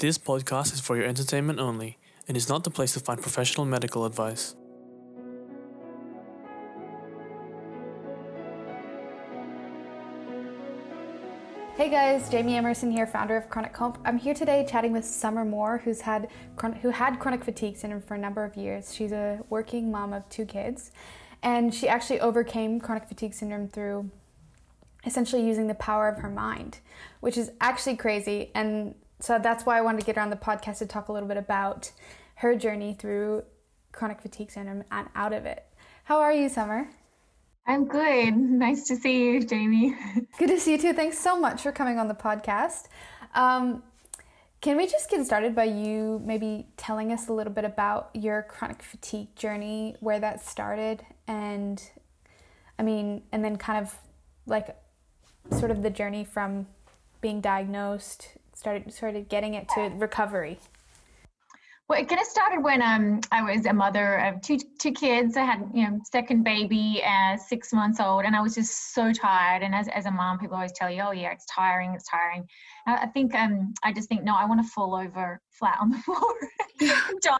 This podcast is for your entertainment only and is not the place to find professional medical advice. Hey guys, Jamie Emerson here, founder of Chronic Comp. I'm here today chatting with Summer Moore, who's had who had chronic fatigue syndrome for a number of years. She's a working mom of two kids, and she actually overcame chronic fatigue syndrome through essentially using the power of her mind, which is actually crazy. And so that's why I wanted to get her on the podcast to talk a little bit about her journey through chronic fatigue syndrome and out of it. How are you, Summer? I'm good. Nice to see you, Jamie. Good to see you too. Thanks so much for coming on the podcast. Um, can we just get started by you maybe telling us a little bit about your chronic fatigue journey, where that started, and I mean, and then kind of like sort of the journey from being diagnosed, started started getting it to recovery. Well, it kind of started when um, I was a mother of two two kids. I had you know second baby at six months old, and I was just so tired. And as, as a mom, people always tell you, "Oh yeah, it's tiring, it's tiring." I think um, I just think, no, I want to fall over flat on the floor. so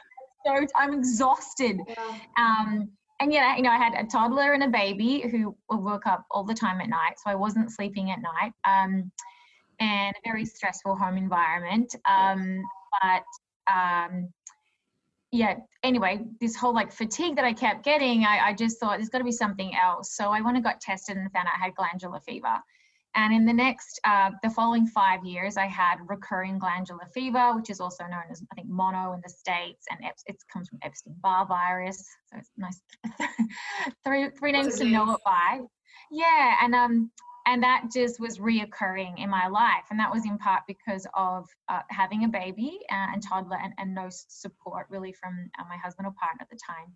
I'm exhausted. Yeah. Um, and yeah, you know, I had a toddler and a baby who woke up all the time at night, so I wasn't sleeping at night. Um, and a very stressful home environment. Um, but um, yeah, anyway, this whole like fatigue that I kept getting, I, I just thought there's got to be something else. So I went and got tested and found out I had glandular fever. And in the next, uh, the following five years, I had recurring glandular fever, which is also known as, I think, mono in the States, and it comes from Epstein Barr virus. So it's nice. three, three names to know it by. Yeah. And um, and that just was reoccurring in my life. And that was in part because of uh, having a baby uh, and toddler and, and, no support really from uh, my husband or partner at the time.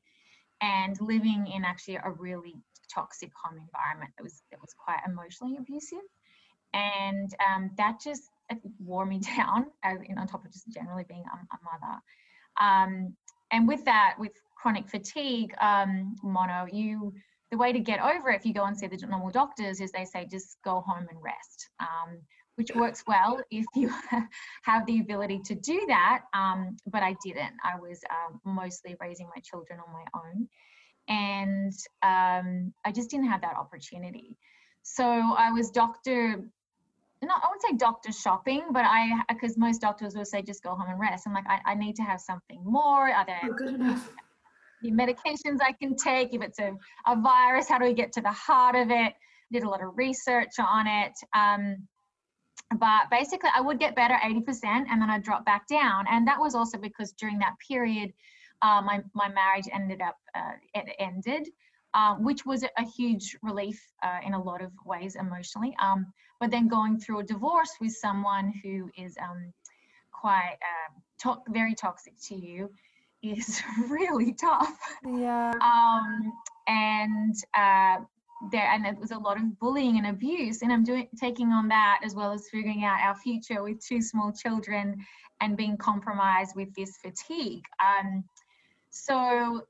And living in actually a really toxic home environment that was that was quite emotionally abusive. And um, that just wore me down as, you know, on top of just generally being a, a mother. Um, and with that with chronic fatigue um, mono you the way to get over it if you go and see the normal doctors is they say just go home and rest um, which works well if you have the ability to do that um, but i didn't i was um, mostly raising my children on my own and um, i just didn't have that opportunity so i was doctor not I wouldn't say doctor shopping, but I because most doctors will say just go home and rest. I'm like I, I need to have something more. Are there oh, good enough medications I can take, if it's a, a virus, how do we get to the heart of it? Did a lot of research on it. Um, but basically, I would get better 80% and then I'd drop back down. And that was also because during that period, uh, my, my marriage ended up, uh, it ended. Uh, which was a huge relief uh, in a lot of ways emotionally. Um, but then going through a divorce with someone who is um, quite uh, to- very toxic to you is really tough. Yeah. Um, and uh, there, and it was a lot of bullying and abuse. And I'm doing taking on that as well as figuring out our future with two small children and being compromised with this fatigue. Um, so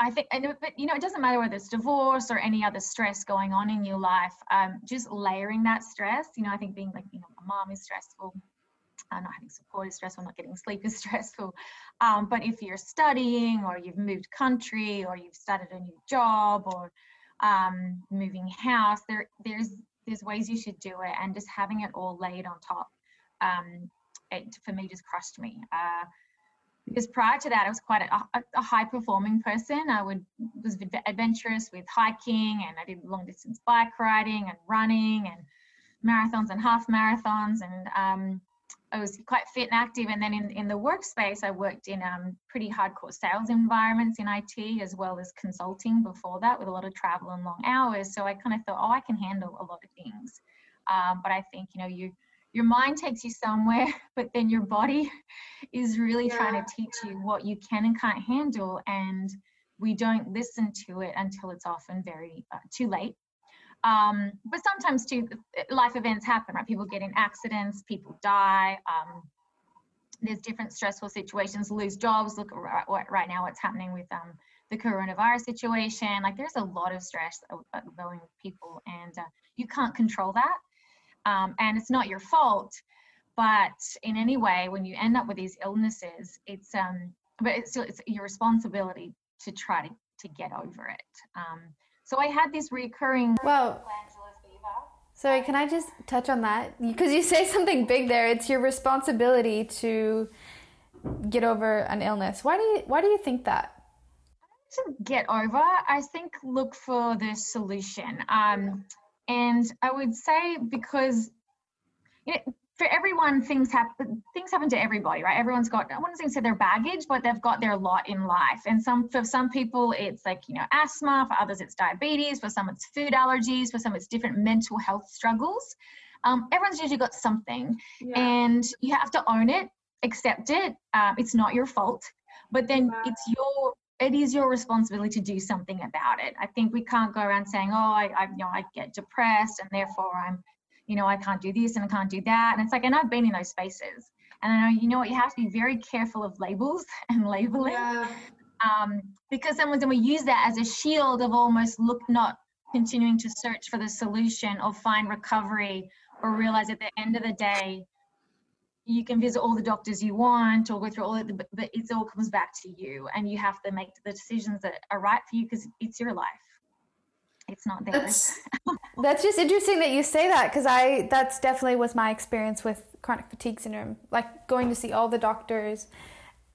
I think, and, but you know, it doesn't matter whether it's divorce or any other stress going on in your life. Um, just layering that stress. You know, I think being like, you know, a mom is stressful uh, not having support is stressful, not getting sleep is stressful. Um, but if you're studying or you've moved country or you've started a new job or um, moving house, there there's there's ways you should do it, and just having it all laid on top, um, it for me just crushed me. Uh, because prior to that, I was quite a, a, high performing person. I would was adventurous with hiking, and I did long distance bike riding and running and marathons and half marathons, and um, I was quite fit and active. And then in, in the workspace, I worked in um, pretty hardcore sales environments in IT as well as consulting before that with a lot of travel and long hours. So I kind of thought, oh, I can handle a lot of things. Um, but I think, you know, you your mind takes you somewhere, but then your body is really yeah. trying to teach you what you can and can't handle. And we don't listen to it until it's often very uh, too late um, but sometimes too, life events happen, right? People get in accidents, people die. Um, there's different stressful situations, lose jobs. Look right, right now what's happening with um, the coronavirus situation. Like there's a lot of stress going with people, and uh, you can't control that. Um, and it's not your fault. but in any way, when you end up with these illnesses, it's um, but it's still it's your responsibility to try to to get over it. Um, so I had this recurring well. Sorry, can I just touch on that? Because you say something big there. It's your responsibility to get over an illness. Why do you why do you think that? To get over, I think look for the solution. Um, and I would say because you know, for everyone, things happen. Things happen to everybody, right? Everyone's got. I wouldn't say their baggage, but they've got their lot in life. And some for some people, it's like you know asthma. For others, it's diabetes. For some, it's food allergies. For some, it's different mental health struggles. Um, everyone's usually got something, yeah. and you have to own it, accept it. Um, it's not your fault, but then wow. it's your it is your responsibility to do something about it. I think we can't go around saying, "Oh, I, I you know, I get depressed, and therefore I'm you know, I can't do this and I can't do that. And it's like, and I've been in those spaces. And I know, you know what, you have to be very careful of labels and labeling. Yeah. Um, because then when we use that as a shield of almost look not continuing to search for the solution or find recovery or realize at the end of the day you can visit all the doctors you want or go through all of the but it all comes back to you and you have to make the decisions that are right for you because it's your life it's not there. That's, that's just interesting that you say that because I that's definitely was my experience with chronic fatigue syndrome. Like going to see all the doctors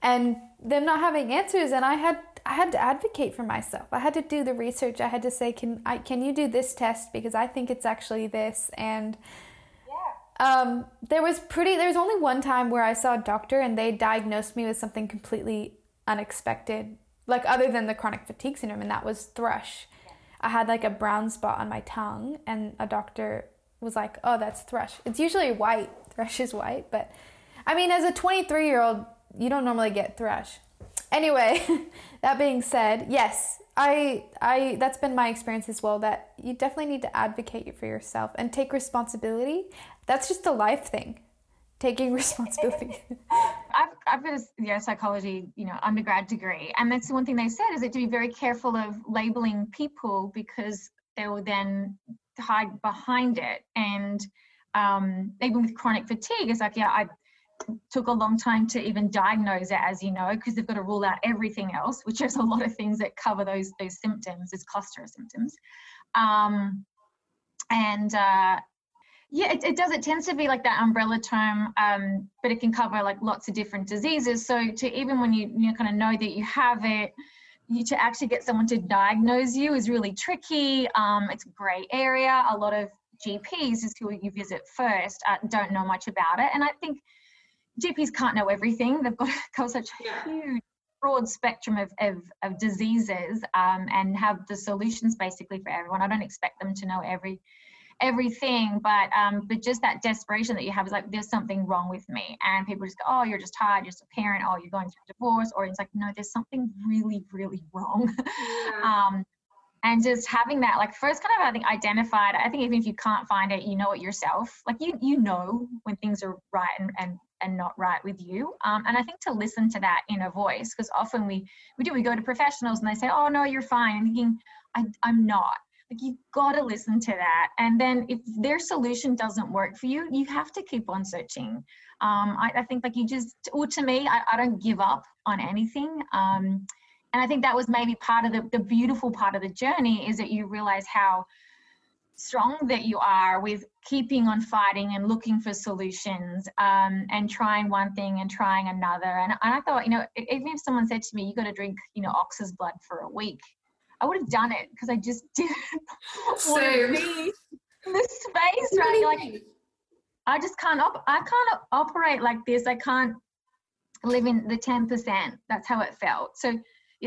and them not having answers and I had I had to advocate for myself. I had to do the research. I had to say, can I can you do this test because I think it's actually this and um, there was pretty there was only one time where I saw a doctor and they diagnosed me with something completely unexpected, like other than the chronic fatigue syndrome, and that was thrush. I had like a brown spot on my tongue, and a doctor was like, "Oh, that's thrush." It's usually white. Thrush is white, but I mean, as a 23 year old, you don't normally get thrush. Anyway, that being said, yes, I I that's been my experience as well. That you definitely need to advocate for yourself and take responsibility. That's just a life thing taking responsibility. I've, I've got a yeah, psychology, you know, undergrad degree, and that's the one thing they said is that to be very careful of labeling people because they will then hide behind it. And um, even with chronic fatigue, it's like, yeah, I took a long time to even diagnose it, as you know, because they've got to rule out everything else, which is a lot of things that cover those those symptoms, those cluster of symptoms. Um, and uh, yeah, it, it does. It tends to be like that umbrella term, um, but it can cover like lots of different diseases. So to even when you you kind of know that you have it, you to actually get someone to diagnose you is really tricky. Um, it's a grey area. A lot of GPs is who you visit first uh, don't know much about it, and I think GPs can't know everything. They've got to cover such a yeah. huge broad spectrum of, of, of diseases um, and have the solutions basically for everyone. I don't expect them to know every everything but um but just that desperation that you have is like there's something wrong with me. And people just go oh you're just tired you're just a parent oh you're going through a divorce or it's like no there's something really really wrong. Yeah. um and just having that like first kind of i think identified i think even if you can't find it you know it yourself. Like you you know when things are right and and, and not right with you. Um, and i think to listen to that inner voice because often we we do we go to professionals and they say oh no you're fine and thinking I, i'm not like you got to listen to that. And then if their solution doesn't work for you, you have to keep on searching. Um, I, I, think like you just, or to me, I, I don't give up on anything. Um, and I think that was maybe part of the, the beautiful part of the journey is that you realize how strong that you are with keeping on fighting and looking for solutions um, and trying one thing and trying another. And, and I thought, you know, even if someone said to me, you've got to drink, you know, ox's blood for a week, I would have done it because I just didn't want to be in this space, right? Like, I just can't op- I can't operate like this. I can't live in the 10%. That's how it felt. So,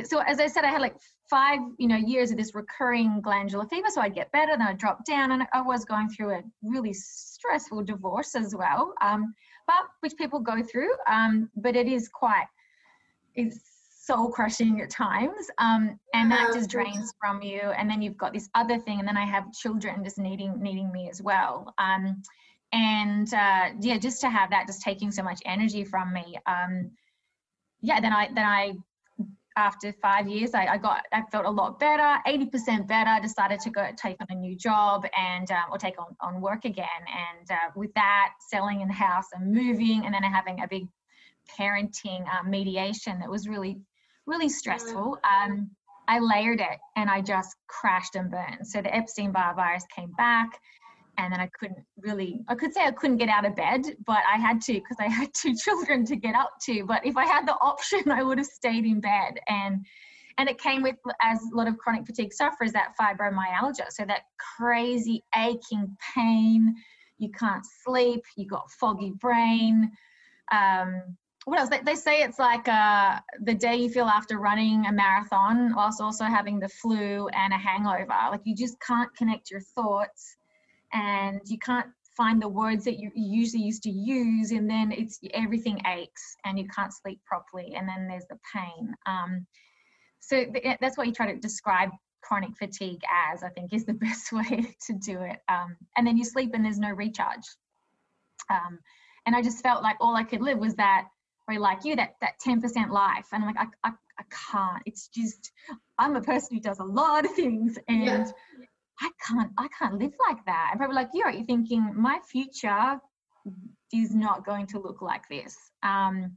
so as I said, I had like five, you know, years of this recurring glandular fever. So I'd get better, then I'd drop down, and I was going through a really stressful divorce as well, um, but which people go through. Um, but it is quite, it's soul crushing at times um, and that just drains from you and then you've got this other thing and then i have children just needing needing me as well um, and uh, yeah just to have that just taking so much energy from me um, yeah then i then i after five years, I, I, got I felt a lot better, 80% better. Decided to go take on a new job and um, or take on, on work again. And uh, with that, selling in the house and moving, and then having a big parenting uh, mediation that was really really stressful. Um, I layered it and I just crashed and burned. So the Epstein Barr virus came back and then I couldn't really, I could say I couldn't get out of bed, but I had to because I had two children to get up to. But if I had the option, I would have stayed in bed. And and it came with, as a lot of chronic fatigue sufferers, that fibromyalgia. So that crazy aching pain. You can't sleep. You got foggy brain. Um, what else? They, they say it's like uh, the day you feel after running a marathon, whilst also having the flu and a hangover. Like you just can't connect your thoughts and you can't find the words that you usually used to use and then it's everything aches and you can't sleep properly and then there's the pain um, so th- that's what you try to describe chronic fatigue as i think is the best way to do it um, and then you sleep and there's no recharge um, and i just felt like all i could live was that like you that that 10% life and i'm like i, I, I can't it's just i'm a person who does a lot of things and yeah. I can't, I can't live like that. And probably like you are, you're thinking my future is not going to look like this. Um,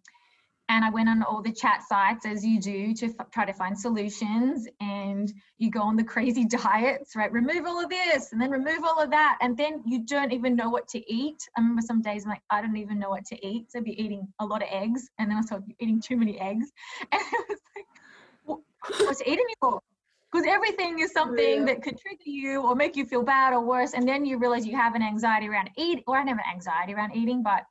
and I went on all the chat sites as you do to f- try to find solutions. And you go on the crazy diets, right? Remove all of this and then remove all of that. And then you don't even know what to eat. I remember some days I'm like, I don't even know what to eat. So I'd be eating a lot of eggs. And then I started eating too many eggs. And it was like, what, what to eat anymore? because everything is something yeah. that could trigger you or make you feel bad or worse and then you realize you have an anxiety around eating or i have an anxiety around eating but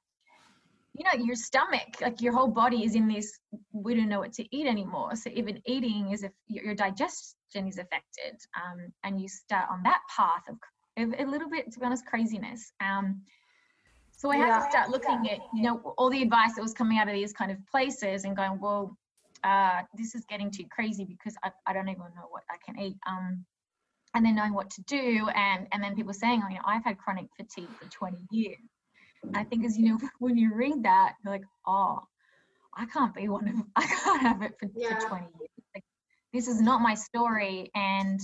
you know your stomach like your whole body is in this we don't know what to eat anymore so even eating is if your digestion is affected um, and you start on that path of a little bit to be honest craziness um, so I had to start looking at, you know, all the advice that was coming out of these kind of places and going, well, uh, this is getting too crazy because I, I don't even know what I can eat. Um, and then knowing what to do, and and then people saying, oh, you know, I've had chronic fatigue for 20 years. I think as you know, when you read that, you're like, oh, I can't be one of, I can't have it for, yeah. for 20 years. Like, this is not my story. And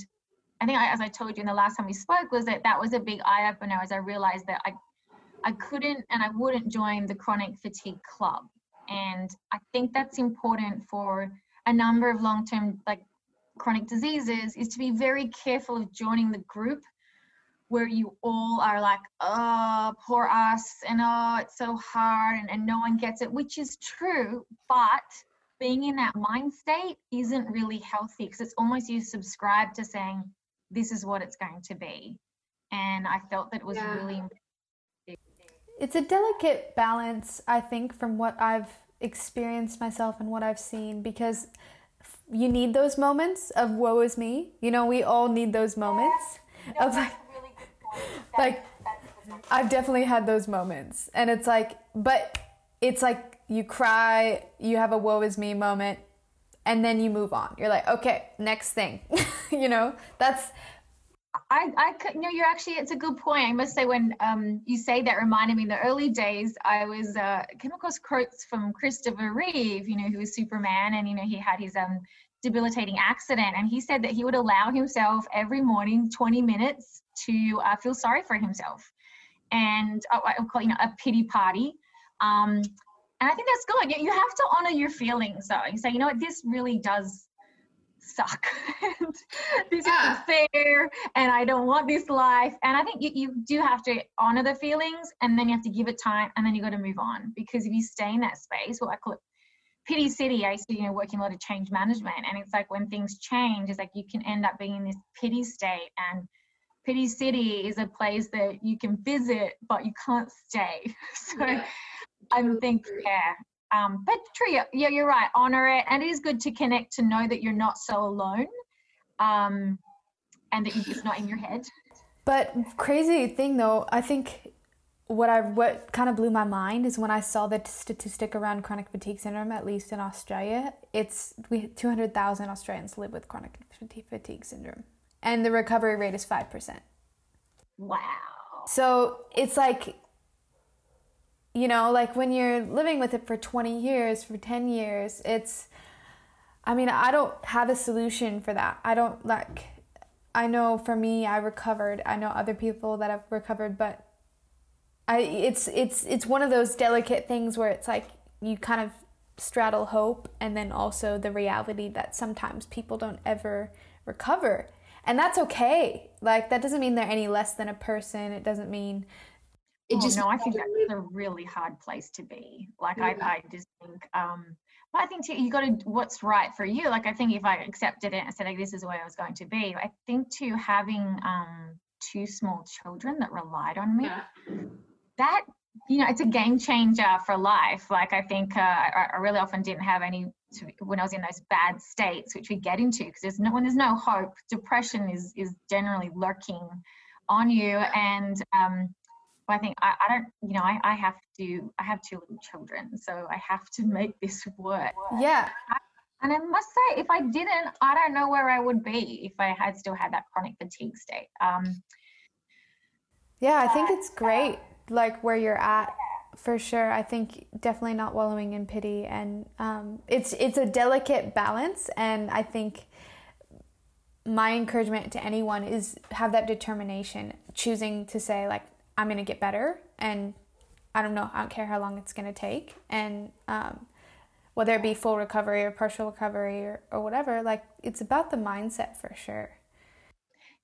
I think, I, as I told you in the last time we spoke, was that that was a big eye opener as I realized that I, I couldn't and I wouldn't join the chronic fatigue club and I think that's important for a number of long term, like chronic diseases, is to be very careful of joining the group where you all are like, oh, poor us, and oh, it's so hard, and, and no one gets it, which is true. But being in that mind state isn't really healthy because it's almost you subscribe to saying, this is what it's going to be. And I felt that it was yeah. really it's a delicate balance, I think, from what I've experienced myself and what I've seen, because you need those moments of woe is me. You know, we all need those moments yeah. of like, really like I've definitely had those moments, and it's like, but it's like you cry, you have a woe is me moment, and then you move on. You're like, okay, next thing. you know, that's I, I could, no, you're actually, it's a good point. I must say, when um, you say that reminded me in the early days, I was, uh, came across quotes from Christopher Reeve, you know, who was Superman and, you know, he had his um, debilitating accident. And he said that he would allow himself every morning 20 minutes to uh, feel sorry for himself. And uh, I would call, you know, a pity party. Um, and I think that's good. You, you have to honor your feelings though. You say, you know what, this really does suck and this yeah. isn't fair and i don't want this life and i think you, you do have to honor the feelings and then you have to give it time and then you got to move on because if you stay in that space what i call it pity city i used to you know working a lot of change management and it's like when things change it's like you can end up being in this pity state and pity city is a place that you can visit but you can't stay so yeah. i think yeah um, but true, yeah, you're right. Honor it, and it is good to connect to know that you're not so alone, um, and that it's not in your head. But crazy thing though, I think what I what kind of blew my mind is when I saw the statistic around chronic fatigue syndrome. At least in Australia, it's we two hundred thousand Australians live with chronic fatigue syndrome, and the recovery rate is five percent. Wow. So it's like you know like when you're living with it for 20 years for 10 years it's I mean, I don't have a solution for that. I don't like. I know for me, I recovered. I know other people that have recovered, but I it's it's it's one of those delicate things where it's like you kind of straddle hope and then also the reality that sometimes people don't ever recover. And that's okay. Like that doesn't mean they're any less than a person. It doesn't mean it oh, just no, I think that's a really hard place to be. Like I, I just think um but I think too, you got to what's right for you. Like I think if I accepted it and said like this is the way I was going to be, I think too having um two small children that relied on me, yeah. that you know it's a game changer for life. Like I think uh, I, I really often didn't have any to, when I was in those bad states, which we get into because there's no when there's no hope, depression is is generally lurking on you and um I think I, I don't, you know, I, I have to, I have two little children, so I have to make this work. Yeah. and I must say, if I didn't, I don't know where I would be if I had still had that chronic fatigue state. Um, yeah, I think it's great, like where you're at for sure. I think definitely not wallowing in pity, and um, it's it's a delicate balance, and I think my encouragement to anyone is have that determination, choosing to say like I'm going to get better and I don't know, I don't care how long it's going to take. And um, whether it be full recovery or partial recovery or, or whatever, like it's about the mindset for sure.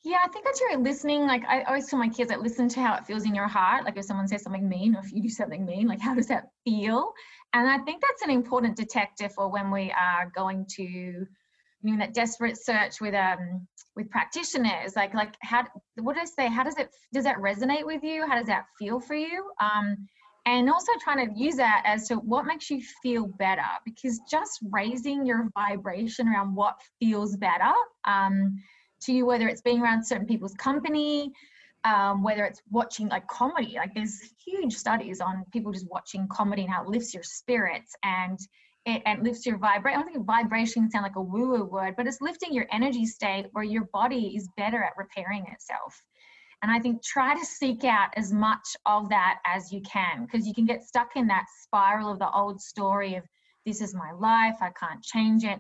Yeah, I think that's right. Listening, like I always tell my kids, like listen to how it feels in your heart. Like if someone says something mean, or if you do something mean, like how does that feel? And I think that's an important detector for when we are going to doing that desperate search with um with practitioners like like how what did i say how does it does that resonate with you how does that feel for you um and also trying to use that as to what makes you feel better because just raising your vibration around what feels better um, to you whether it's being around certain people's company um, whether it's watching like comedy like there's huge studies on people just watching comedy and how it lifts your spirits and it, and lifts your vibration. I don't think vibration sound like a woo-woo word, but it's lifting your energy state where your body is better at repairing itself. And I think try to seek out as much of that as you can because you can get stuck in that spiral of the old story of this is my life, I can't change it.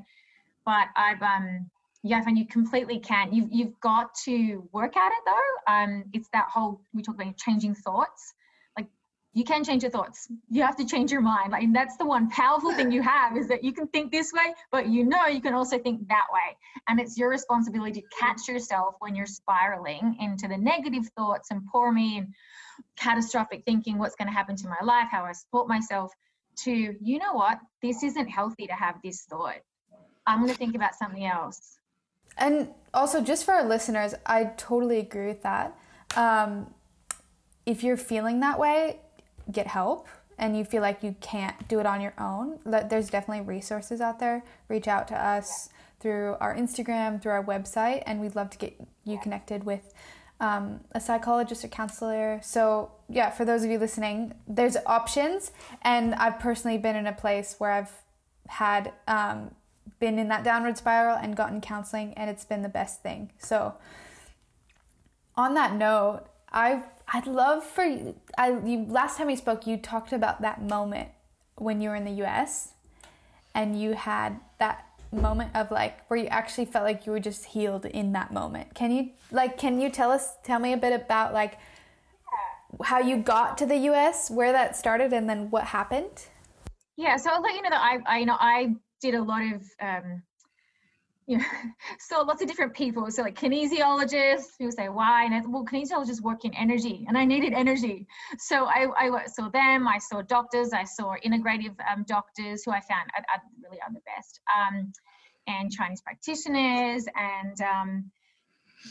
But I've um yeah, and you completely can. You've you've got to work at it though. Um, it's that whole we talk about changing thoughts Like you can change your thoughts. You have to change your mind. Like that's the one powerful thing you have is that you can think this way, but you know you can also think that way. And it's your responsibility to catch yourself when you're spiraling into the negative thoughts and poor me and catastrophic thinking, what's going to happen to my life, how I support myself, to you know what, this isn't healthy to have this thought. I'm going to think about something else. And also, just for our listeners, I totally agree with that. Um, if you're feeling that way, get help and you feel like you can't do it on your own, there's definitely resources out there. Reach out to us through our Instagram, through our website, and we'd love to get you connected with um, a psychologist or counselor. So, yeah, for those of you listening, there's options. And I've personally been in a place where I've had um, been in that downward spiral and gotten counseling, and it's been the best thing. So, on that note, I've I'd love for you. I you, last time we spoke, you talked about that moment when you were in the U.S. and you had that moment of like where you actually felt like you were just healed in that moment. Can you like can you tell us tell me a bit about like how you got to the US, where that started and then what happened? Yeah, so I'll let you know that I, I you know I did a lot of um, you know, saw lots of different people. So like kinesiologists, people say why, and I, well, kinesiologists work in energy, and I needed energy. So I, I saw them. I saw doctors. I saw integrative um, doctors who I found really are the best, um, and Chinese practitioners, and um,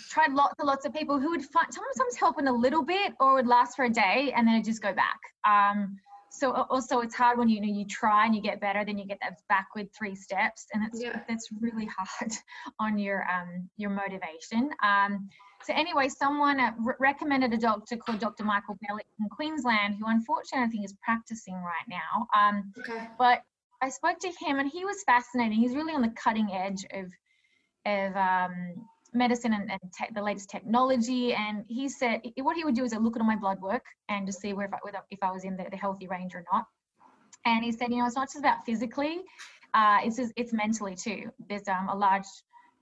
tried lots and lots of people who would find sometimes help in a little bit or would last for a day and then just go back. Um, so also it's hard when you, know you try and you get better then you get that backward three steps and it's yeah. that's really hard on your um your motivation um so anyway someone uh, re- recommended a doctor called dr michael bellick in queensland who unfortunately i think is practicing right now um okay. but i spoke to him and he was fascinating he's really on the cutting edge of of um medicine and, and the latest technology. And he said what he would do is look at my blood work and just see where if I, if I was in the, the healthy range or not. And he said, you know, it's not just about physically uh, it's just, it's mentally too. There's um, a large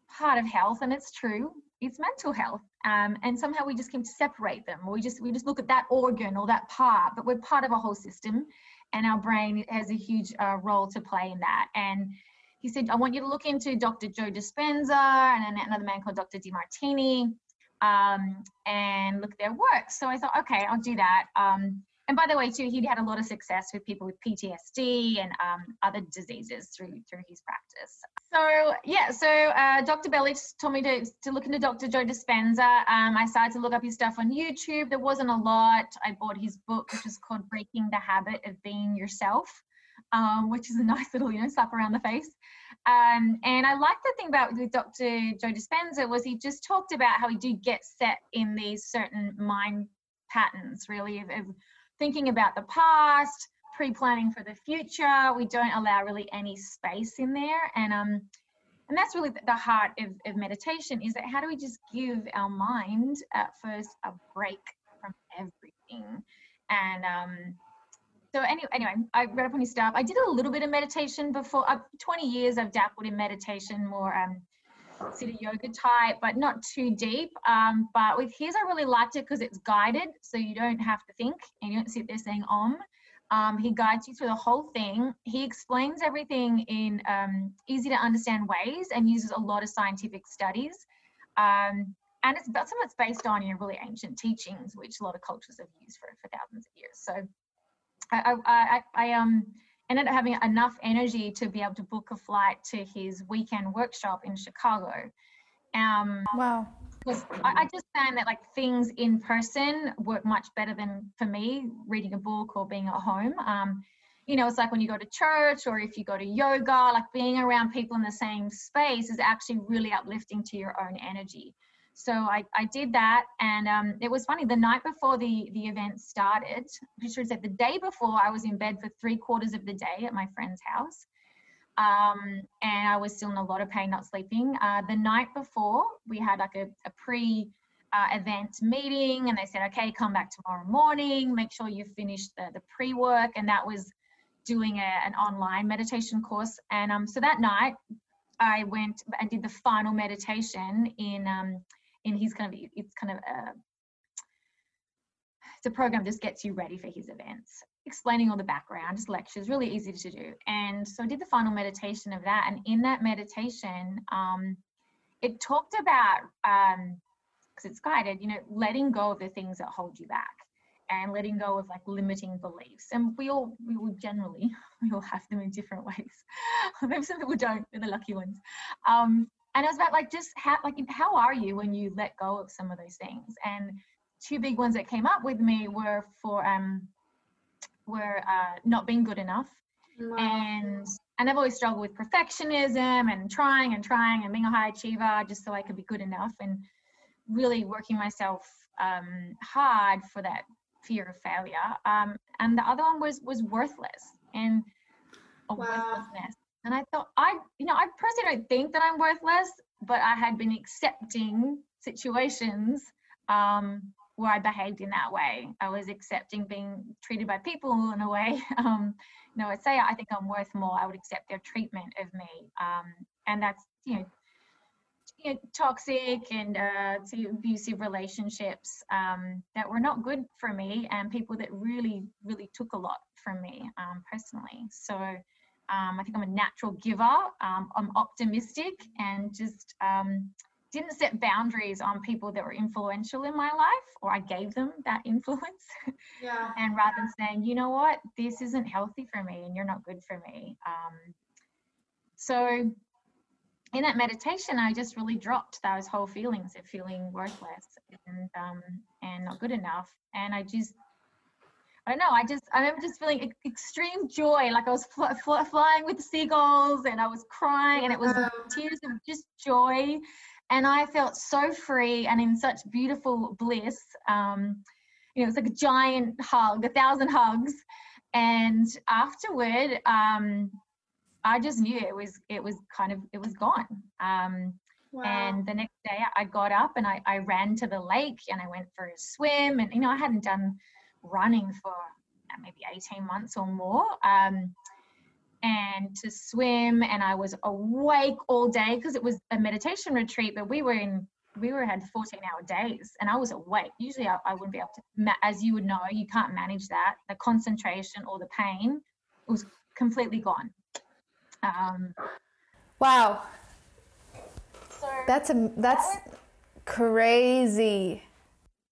part of health, and it's true. It's mental health, um, and somehow we just came to separate them. We just we just look at that organ or that part, but we're part of a whole system, and our brain has a huge uh, role to play in that. And he said, I want you to look into Dr. Joe Dispenza and another man called Dr. Demartini um, and look at their work. So I thought, okay, I'll do that. Um, and by the way, too, he'd had a lot of success with people with PTSD and um, other diseases through through his practice. So yeah, so uh, Dr. Bellich told me to, to look into Dr. Joe Dispenza. Um, I started to look up his stuff on YouTube. There wasn't a lot. I bought his book, which is called Breaking the Habit of Being Yourself, um, which is a nice little you know slap around the face. Um, and I like the thing about with Dr. Joe Dispenza was he just talked about how he did get set in these certain mind patterns, really, of, of thinking about the past, pre-planning for the future. We don't allow really any space in there, and um, and that's really the heart of, of meditation. Is that how do we just give our mind at first a break from everything, and um, so anyway, anyway, I read up on his stuff. I did a little bit of meditation before. Uh, 20 years I've dabbled in meditation, more um, Siddha yoga type, but not too deep. Um, but with his, I really liked it because it's guided, so you don't have to think and you don't sit there saying om. Um, he guides you through the whole thing. He explains everything in um, easy to understand ways and uses a lot of scientific studies. Um, and it's some of it's based on you know really ancient teachings, which a lot of cultures have used for, for thousands of years. So I, I, I, um, ended up having enough energy to be able to book a flight to his weekend workshop in Chicago. Um, wow. Because I, I, just found that like things in person work much better than for me reading a book or being at home. Um, you know, it's like when you go to church or if you go to yoga, like being around people in the same space is actually really uplifting to your own energy. So I, I did that, and um, it was funny. The night before the the event started, I should say the day before, I was in bed for three quarters of the day at my friend's house, um, and I was still in a lot of pain, not sleeping. Uh, the night before, we had like a, a pre uh, event meeting, and they said, "Okay, come back tomorrow morning. Make sure you finish the the pre work," and that was doing a, an online meditation course. And um, so that night, I went and did the final meditation in um, and he's kind of it's kind of a it's a program just gets you ready for his events explaining all the background just lectures really easy to do. And so i did the final meditation of that and in that meditation um, it talked about um because it's guided you know letting go of the things that hold you back and letting go of like limiting beliefs. And we all we will generally we all have them in different ways. Maybe some people don't they're the lucky ones. Um, and it was about like just how like how are you when you let go of some of those things and two big ones that came up with me were for um were uh, not being good enough wow. and and I've always struggled with perfectionism and trying and trying and being a high achiever just so I could be good enough and really working myself um, hard for that fear of failure. Um, and the other one was was worthless and a wow. worthlessness. And I thought, I, you know, I personally don't think that I'm worthless, but I had been accepting situations um, where I behaved in that way. I was accepting being treated by people in a way. Um, you know, I'd say I think I'm worth more. I would accept their treatment of me, um, and that's you know, you know toxic and uh, abusive relationships um, that were not good for me, and people that really, really took a lot from me um, personally. So um, I think I'm a natural giver. Um, I'm optimistic and just um, didn't set boundaries on people that were influential in my life, or I gave them that influence. Yeah. and rather than saying, you know what, this isn't healthy for me and you're not good for me. Um, so in that meditation, I just really dropped those whole feelings of feeling worthless and um, and not good enough, and I just I don't know. I just I remember just feeling extreme joy, like I was fl- fl- flying with the seagulls, and I was crying, and it was tears of just joy, and I felt so free and in such beautiful bliss. Um, you know, it's like a giant hug, a thousand hugs, and afterward, um, I just knew it was it was kind of it was gone. Um, Wow. And the next day I got up and I, I ran to the lake and I went for a swim. And, you know, I hadn't done running for uh, maybe 18 months or more. Um, and to swim and I was awake all day because it was a meditation retreat but we were in we were had 14 hour days and I was awake. Usually I, I wouldn't be able to as you would know you can't manage that. The concentration or the pain was completely gone. Um, wow. so that's a that's crazy.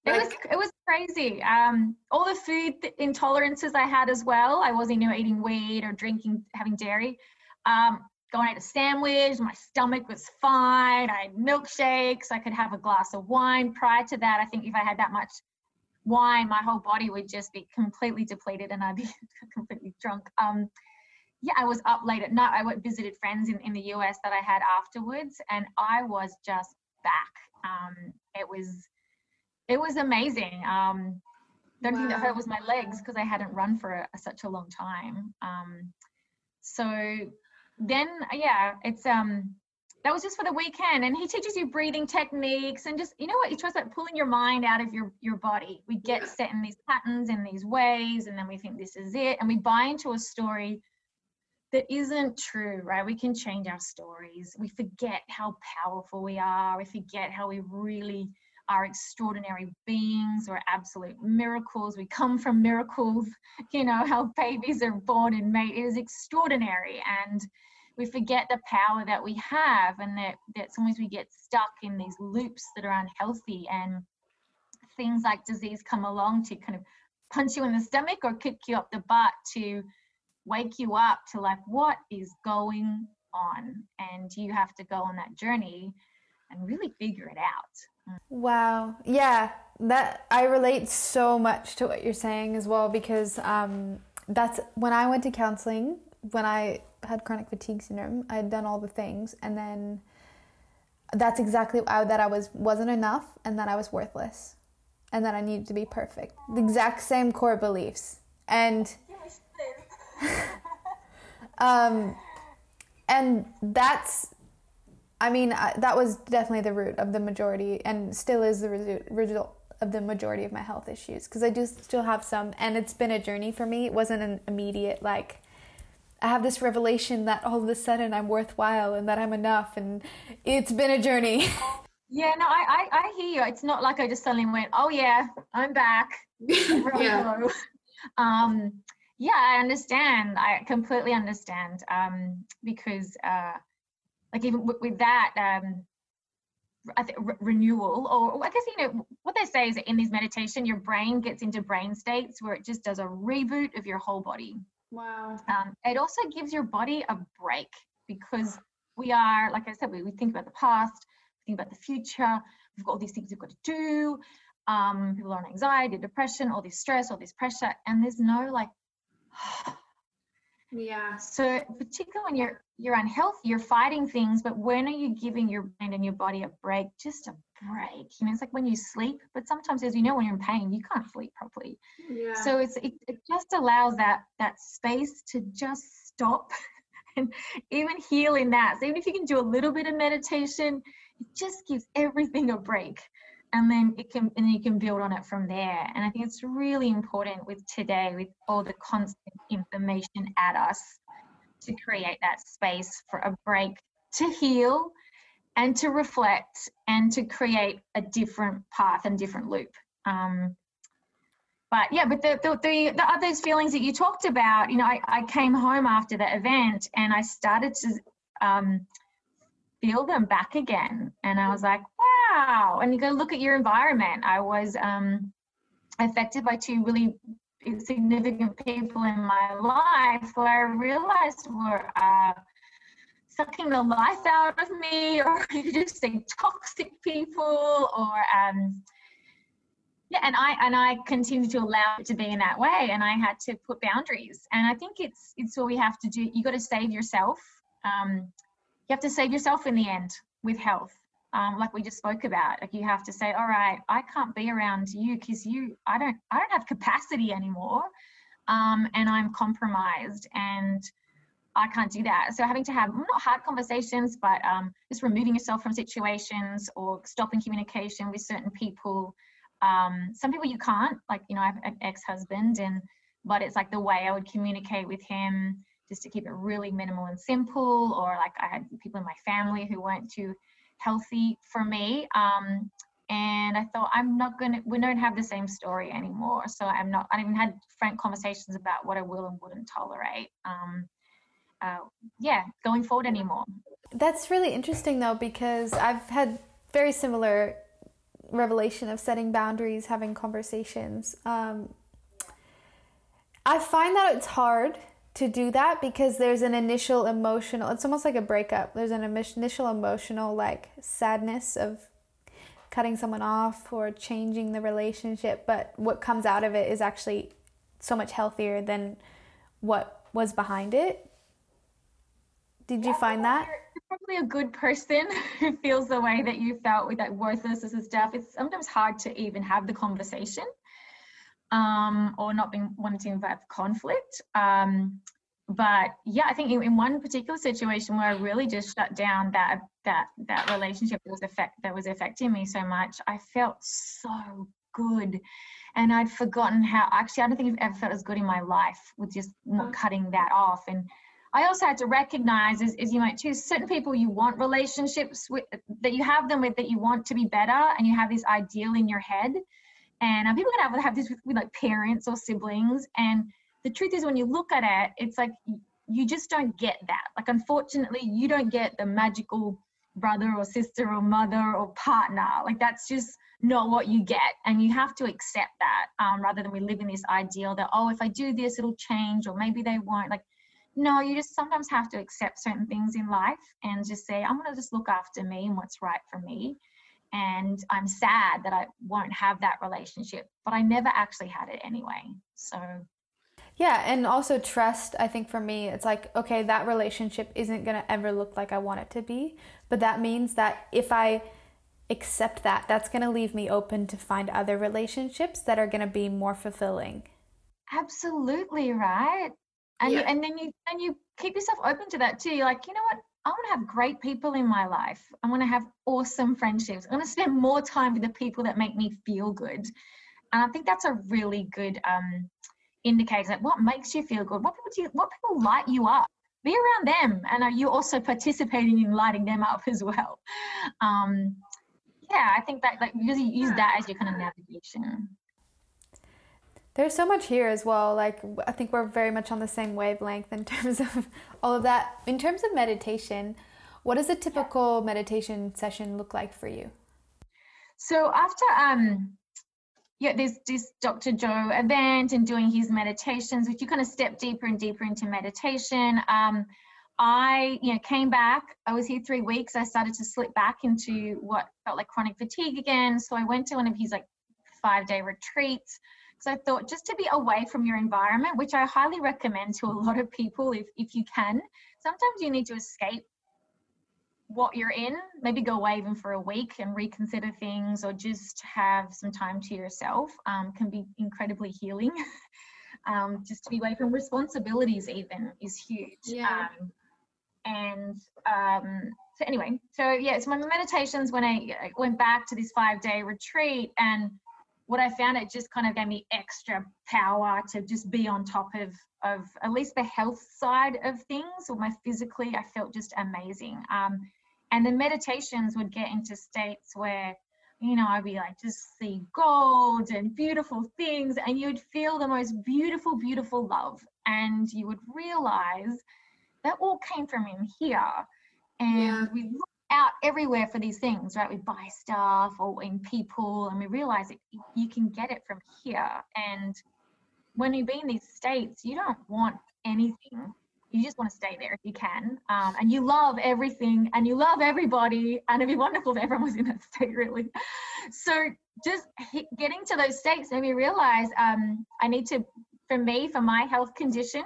It was it was crazy. Um, all the food intolerances I had as well. I wasn't you know eating wheat or drinking, having dairy. Um, going out a sandwich, my stomach was fine. I had milkshakes. I could have a glass of wine. Prior to that, I think if I had that much wine, my whole body would just be completely depleted and I'd be completely drunk. Um, yeah, I was up late at night. I went visited friends in, in the US that I had afterwards, and I was just back. Um, it was it was amazing. Um, the only wow. thing that hurt was my legs because I hadn't run for a, such a long time. Um, so then, yeah, it's um, that was just for the weekend, and he teaches you breathing techniques and just you know what he tries like pulling your mind out of your your body. We get set in these patterns in these ways, and then we think this is it, and we buy into a story that isn't true, right? We can change our stories. We forget how powerful we are. We forget how we really are extraordinary beings or absolute miracles. We come from miracles, you know, how babies are born and made It is extraordinary. And we forget the power that we have and that, that sometimes we get stuck in these loops that are unhealthy and things like disease come along to kind of punch you in the stomach or kick you up the butt to wake you up to like what is going on and you have to go on that journey and really figure it out Wow. Yeah, that I relate so much to what you're saying as well because um, that's when I went to counseling when I had chronic fatigue syndrome. I had done all the things, and then that's exactly I, that I was wasn't enough, and that I was worthless, and that I needed to be perfect. The exact same core beliefs, and um, and that's I mean, I, that was definitely the root of the majority, and still is the result of the majority of my health issues because I do still have some, and it's been a journey for me. It wasn't an immediate like. I have this revelation that all of a sudden I'm worthwhile and that I'm enough, and it's been a journey. Yeah, no, I, I, I hear you. It's not like I just suddenly went, oh yeah, I'm back. yeah. Um, yeah, I understand. I completely understand. Um, because uh, like even with, with that um, I think re- renewal, or I guess you know what they say is that in this meditation, your brain gets into brain states where it just does a reboot of your whole body. Wow. Um, it also gives your body a break because we are, like I said, we, we think about the past, we think about the future. We've got all these things we've got to do. Um, people are on anxiety, depression, all this stress, all this pressure, and there's no like Yeah. So particularly when you're you're unhealthy, you're fighting things, but when are you giving your mind and your body a break? Just a break. You know, it's like when you sleep, but sometimes as you know, when you're in pain, you can't sleep properly. Yeah. So it's it, it just allows that that space to just stop and even heal in that. So even if you can do a little bit of meditation, it just gives everything a break and then it can and you can build on it from there. And i think it's really important with today with all the constant information at us to create that space for a break to heal and to reflect and to create a different path and different loop. Um, but yeah but the, the, the, the other feelings that you talked about you know I, I came home after the event and i started to um, feel them back again and i was like wow. And you go look at your environment. I was um, affected by two really significant people in my life who I realized were uh, sucking the life out of me, or you just say toxic people, or um, yeah, and I and I continued to allow it to be in that way, and I had to put boundaries. And I think it's it's what we have to do. You got to save yourself. Um, you have to save yourself in the end with health um, like we just spoke about. Like you have to say all right i can't be around you because you i don't i don't have capacity anymore um, and i'm compromised and i can't do that. So having to have not hard conversations but um, just removing yourself from situations or stopping communication with certain people um, some people you can't like you know i have an ex-husband and but it's like the way i would communicate with him just to keep it really minimal and simple. Or like I had people in my family who weren't too healthy for me. Um, and I thought I'm not gonna. We don't have the same story anymore. So I'm not. I even had frank conversations about what I will and wouldn't tolerate. Um, uh, yeah, going forward anymore. That's really interesting though because I've had very similar revelation of setting boundaries, having conversations. Um, I find that it's hard to do that because there's an initial emotional. It's almost like a breakup. There's an initial emotional like sadness of cutting someone off or changing the relationship, but what comes out of it is actually so much healthier than what was behind it. Did you find that? Probably a good person who feels the way that you felt with that worthlessness and stuff. It's sometimes hard to even have the conversation um, or not being wanting to involve conflict. Um, but yeah, I think in, in, one particular situation where I really just shut down that that that relationship that was affect that was affecting me so much, I felt so good, and I'd forgotten how. Actually, I don't think I've ever felt as good in my life with just not cutting that off. And I also had to recognize, as, as you might too, certain people you want relationships with that you have them with that you want to be better, and you have this ideal in your head. And um, people can have have this with, with like parents or siblings and the truth is when you look at it it's like you just don't get that. Like unfortunately you don't get the magical brother or sister or mother or partner. Like that's just not what you get and you have to accept that um, rather than we live in this ideal that oh if i do this it'll change or maybe they won't. Like no you just sometimes have to accept certain things in life and just say i'm going to just look after me and what's right for me and i'm sad that i won't have that relationship but i never actually had it anyway so yeah, and also trust, I think for me, it's like, okay, that relationship isn't going to ever look like I want it to be. But that means that if I accept that, that's going to leave me open to find other relationships that are going to be more fulfilling. Absolutely, right? And yeah. you, and then you and you keep yourself open to that too. You're like, you know what? I want to have great people in my life. I want to have awesome friendships. I want to spend more time with the people that make me feel good. And I think that's a really good um, indicates that what makes you feel good what people do you, what people light you up be around them and are you also participating in lighting them up as well um yeah i think that like really use that as your kind of navigation there's so much here as well like i think we're very much on the same wavelength in terms of all of that in terms of meditation what does a typical meditation session look like for you so after um yeah, there's this Dr. Joe event and doing his meditations, which you kind of step deeper and deeper into meditation. Um, I, you know, came back. I was here three weeks. I started to slip back into what felt like chronic fatigue again. So I went to one of his like five day retreats. So I thought just to be away from your environment, which I highly recommend to a lot of people if if you can. Sometimes you need to escape what you're in, maybe go away even for a week and reconsider things or just have some time to yourself um, can be incredibly healing. um, just to be away from responsibilities even is huge. Yeah. Um, and um, so anyway, so yeah, so my meditations when I, I went back to this five day retreat and what I found it just kind of gave me extra power to just be on top of of at least the health side of things or my physically I felt just amazing. Um, and the meditations would get into states where you know i'd be like just see gold and beautiful things and you'd feel the most beautiful beautiful love and you would realize that all came from in here and yeah. we look out everywhere for these things right we buy stuff or in people and we realize you can get it from here and when you be in these states you don't want anything you just want to stay there if you can. Um, and you love everything and you love everybody. And it'd be wonderful if everyone was in that state, really. So just getting to those states made me realize um, I need to, for me, for my health condition,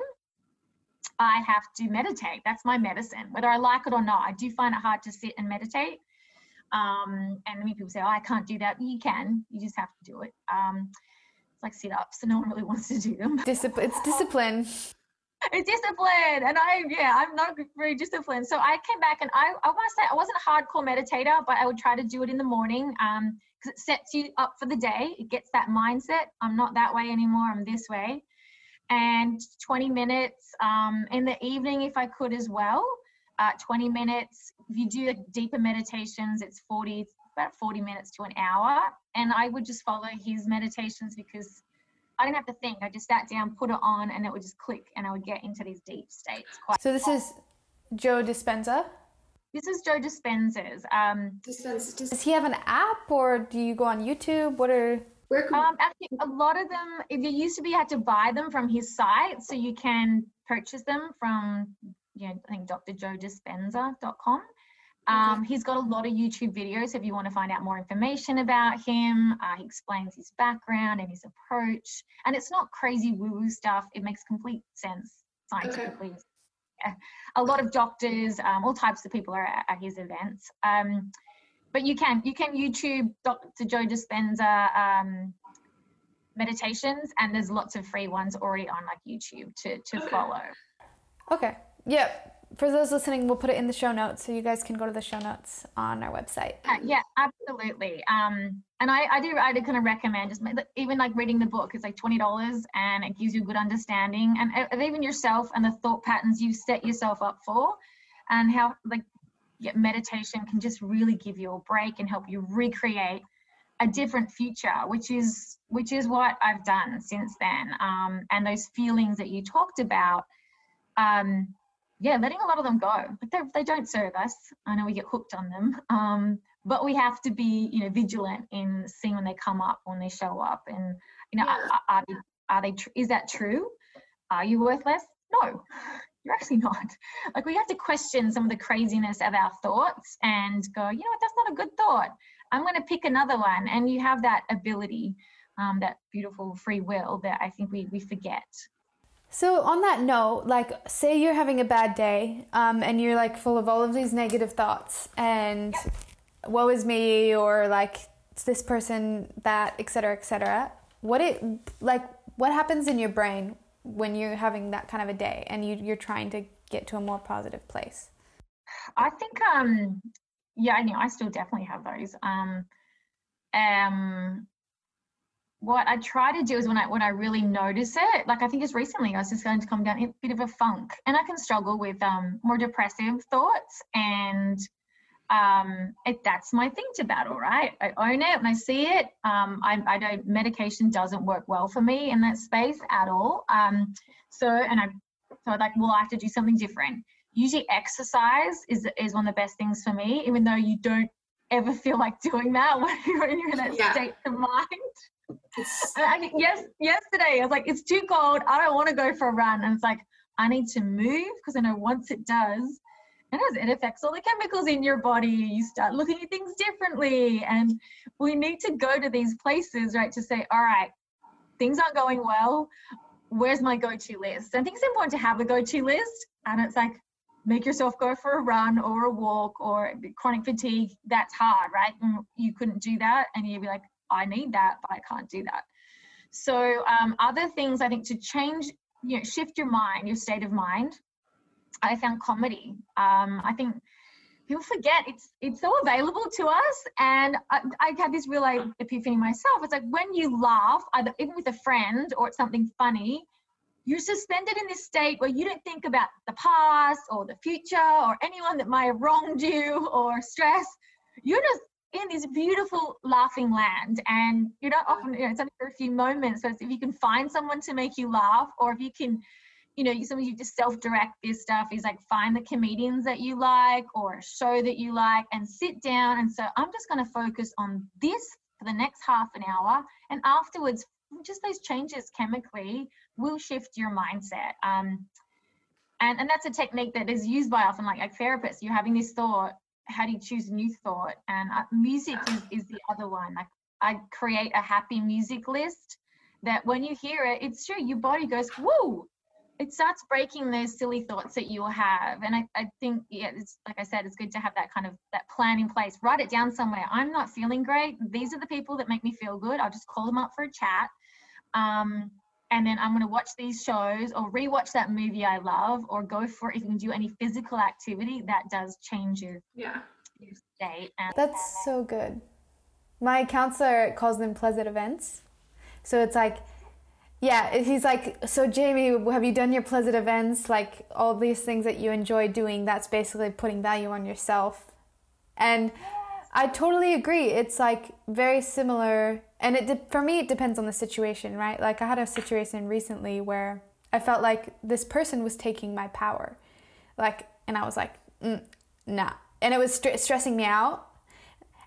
I have to meditate. That's my medicine, whether I like it or not. I do find it hard to sit and meditate. Um, and many people say, oh, I can't do that. You can, you just have to do it. Um, it's like sit ups, so no one really wants to do them. Discipline. It's discipline it's discipline and i yeah i'm not very disciplined so i came back and i, I want to say i wasn't a hardcore meditator but i would try to do it in the morning um because it sets you up for the day it gets that mindset i'm not that way anymore i'm this way and 20 minutes um, in the evening if I could as well. Uh, 20 minutes. If you do deeper meditations, it's 40, about 40 minutes to an hour. And I would just follow his meditations because I didn't have to think. I just sat down, put it on, and it would just click, and I would get into these deep states. Quite so this is Joe Dispenza. This is Joe Dispenza's. Um, Dispenza. Does he have an app, or do you go on YouTube? What are where can um, actually, a lot of them, if you used to be, you had to buy them from his site, so you can purchase them from, you know, I think drjoedispenza.com. Um, he's got a lot of YouTube videos if you want to find out more information about him. Uh, he explains his background and his approach. And it's not crazy woo woo stuff, it makes complete sense scientifically. Okay. Yeah. A lot of doctors, um, all types of people are at, at his events. Um, but you can you can YouTube Dr. Joe Dispenza um, meditations, and there's lots of free ones already on like YouTube to to okay. follow. Okay. Yeah for those listening, we'll put it in the show notes so you guys can go to the show notes on our website. Yeah, absolutely. Um, and I, I do, I do kind of recommend just even like reading the book. It's like twenty dollars, and it gives you a good understanding and of even yourself and the thought patterns you set yourself up for, and how like yeah, meditation can just really give you a break and help you recreate a different future, which is which is what I've done since then. Um, and those feelings that you talked about. Um, yeah, letting a lot of them go. Like they don't serve us. I know we get hooked on them, um, but we have to be, you know, vigilant in seeing when they come up, when they show up, and you know, yeah. are, are, they, are they? Tr- is that true? Are you worthless? No, you're actually not. Like we have to question some of the craziness of our thoughts and go, you know what, that's not a good thought. I'm going to pick another one, and you have that ability, um, that beautiful free will that I think we we forget. So on that note, like say you're having a bad day, um, and you're like full of all of these negative thoughts and woe is me or like it's this person that etc etc what it like what happens in your brain when you're having that kind of a day and you, you're trying to get to a more positive place? I think um yeah i know i still definitely have those. Um um what I try to do is when I when I really notice it, like I think just recently I was just going to come down in a bit of a funk, and I can struggle with um, more depressive thoughts, and um, it, that's my thing to battle, right? I own it when I see it. Um, I, I don't medication doesn't work well for me in that space at all. Um, so and I so like, well, I have to do something different. Usually, exercise is is one of the best things for me, even though you don't ever feel like doing that when you're, when you're in that yeah. state of mind. I, yes, yesterday I was like, it's too cold. I don't want to go for a run. And it's like, I need to move because I know once it does, it affects all the chemicals in your body. You start looking at things differently. And we need to go to these places, right, to say, all right, things aren't going well. Where's my go-to list? I think it's important to have a go-to list. And it's like, make yourself go for a run or a walk or chronic fatigue. That's hard, right? And you couldn't do that. And you'd be like, I need that, but I can't do that. So um, other things I think to change, you know, shift your mind, your state of mind. I found comedy. Um, I think people forget it's it's so available to us, and I, I had this real epiphany myself. It's like when you laugh, either even with a friend or it's something funny, you're suspended in this state where you don't think about the past or the future or anyone that might have wronged you or stress. You're just in this beautiful laughing land and you're not often you know, it's only for a few moments so if you can find someone to make you laugh or if you can you know some of you just self-direct this stuff is like find the comedians that you like or a show that you like and sit down and so i'm just going to focus on this for the next half an hour and afterwards just those changes chemically will shift your mindset um, and, and that's a technique that is used by often like, like therapists you're having this thought how do you choose a new thought? And uh, music is, is the other one. Like I create a happy music list that when you hear it, it's true, your body goes, whoa, it starts breaking those silly thoughts that you have. And I, I think, yeah, it's like I said, it's good to have that kind of that plan in place. Write it down somewhere. I'm not feeling great. These are the people that make me feel good. I'll just call them up for a chat. Um, and then I'm going to watch these shows or rewatch that movie I love or go for if you can do any physical activity that does change your, yeah. your state. And, That's so good. My counselor calls them pleasant events. So it's like Yeah, he's like, so Jamie, have you done your pleasant events? Like all these things that you enjoy doing, that's basically putting value on yourself. And I totally agree. It's like very similar, and it de- for me it depends on the situation, right? Like I had a situation recently where I felt like this person was taking my power, like, and I was like, mm, nah, and it was st- stressing me out.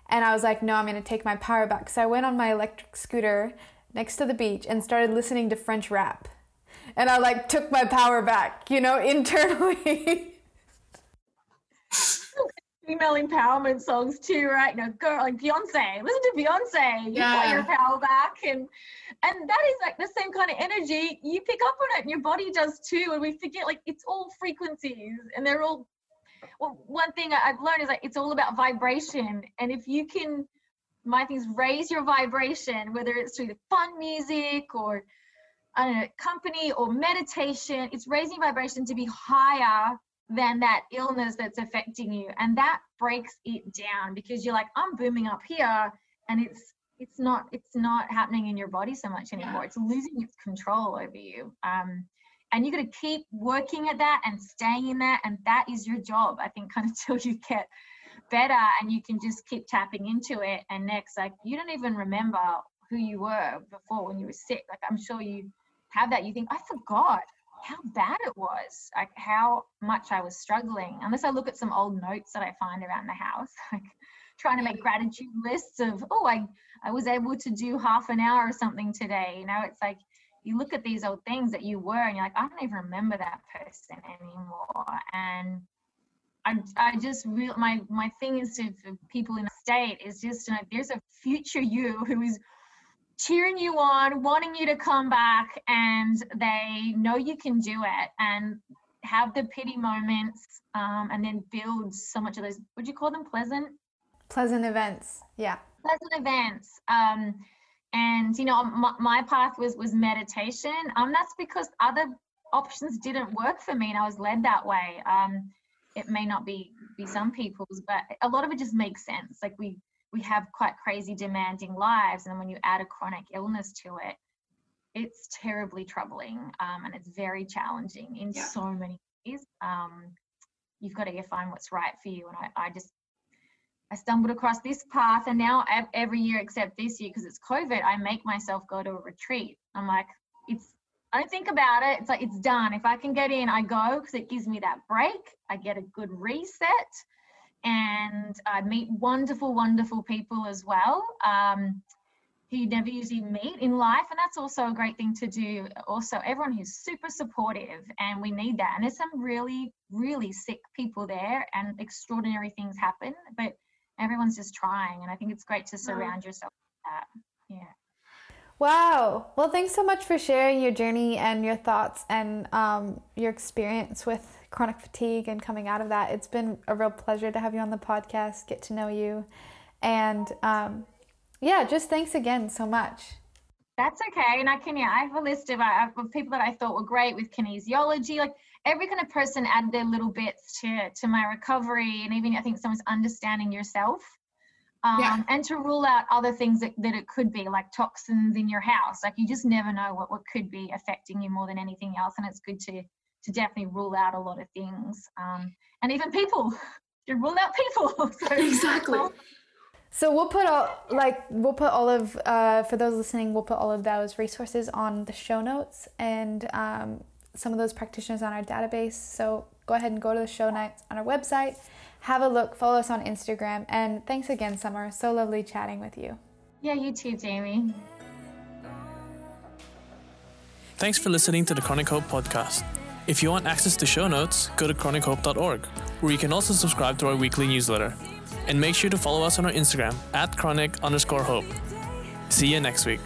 And I was like, no, I'm gonna take my power back. So I went on my electric scooter next to the beach and started listening to French rap. And I like took my power back, you know, internally. Female empowerment songs too, right? You know, girl like Beyonce, listen to Beyonce. You yeah. got your power back, and and that is like the same kind of energy. You pick up on it, and your body does too. And we forget like it's all frequencies, and they're all. Well, one thing I've learned is like it's all about vibration, and if you can my things raise your vibration, whether it's through the fun music or I don't know, company or meditation. It's raising vibration to be higher than that illness that's affecting you. And that breaks it down because you're like, I'm booming up here and it's it's not it's not happening in your body so much anymore. It's losing its control over you. Um, and you got to keep working at that and staying in that and that is your job i think kind of till you get better and you can just keep tapping into it and next like you don't even remember who you were before when you were sick. Like i'm sure you have that. You think i forgot how bad it was like how much i was struggling unless i look at some old notes that i find around the house like trying to make gratitude lists of oh i i was able to do half an hour or something today. You know it's like you look at these old things that you were and you're like i don't even remember that person anymore. And I, I just real my my thing is to people in the state is just you know there's a future you who is cheering you on, wanting you to come back, and they know you can do it, and have the pity moments, um, and then build so much of those. Would you call them pleasant? Pleasant events, yeah. Pleasant events. Um, and you know, my, my path was was meditation. Um, that's because other options didn't work for me, and I was led that way. Um, it may not be be some people's but a lot of it just makes sense like we we have quite crazy demanding lives and when you add a chronic illness to it it's terribly troubling um, and it's very challenging in yeah. so many ways um, you've got to find what's right for you and I, I just I stumbled across this path and now every year except this year because it's COVID, I make myself go to a retreat. I'm like, it's I don't think about it. It's like it's done. If I can get in, I go because it gives me that break. I get a good reset and I meet wonderful, wonderful people as well. Um, who you never usually meet in life and that's also a great thing to do also everyone who's super supportive and we need that and there's some really really sick people there and extraordinary things happen but everyone's just trying and i think it's great to surround yourself with that yeah Wow. Well, thanks so much for sharing your journey and your thoughts and um, your experience with chronic fatigue and coming out of that. It's been a real pleasure to have you on the podcast, get to know you. And um, yeah, just thanks again so much. That's okay. And I can, yeah, I have a list of, uh, of people that I thought were great with kinesiology. Like every kind of person added their little bits to, to my recovery. And even I think someone's understanding yourself um, yeah. and to rule out other things that, that it could be like toxins in your house. Like you just never know what, what could be affecting you more than anything else and it's good to to definitely rule out a lot of things um, and even people to rule out people. So, exactly. so we'll put all like we'll put all of uh, for those listening we'll put all of those resources on the show notes and um, some of those practitioners on our database. So go ahead and go to the show notes on our website have a look, follow us on Instagram, and thanks again, Summer. So lovely chatting with you. Yeah, you too, Jamie. Thanks for listening to the Chronic Hope podcast. If you want access to show notes, go to chronichope.org, where you can also subscribe to our weekly newsletter. And make sure to follow us on our Instagram at chronic underscore hope. See you next week.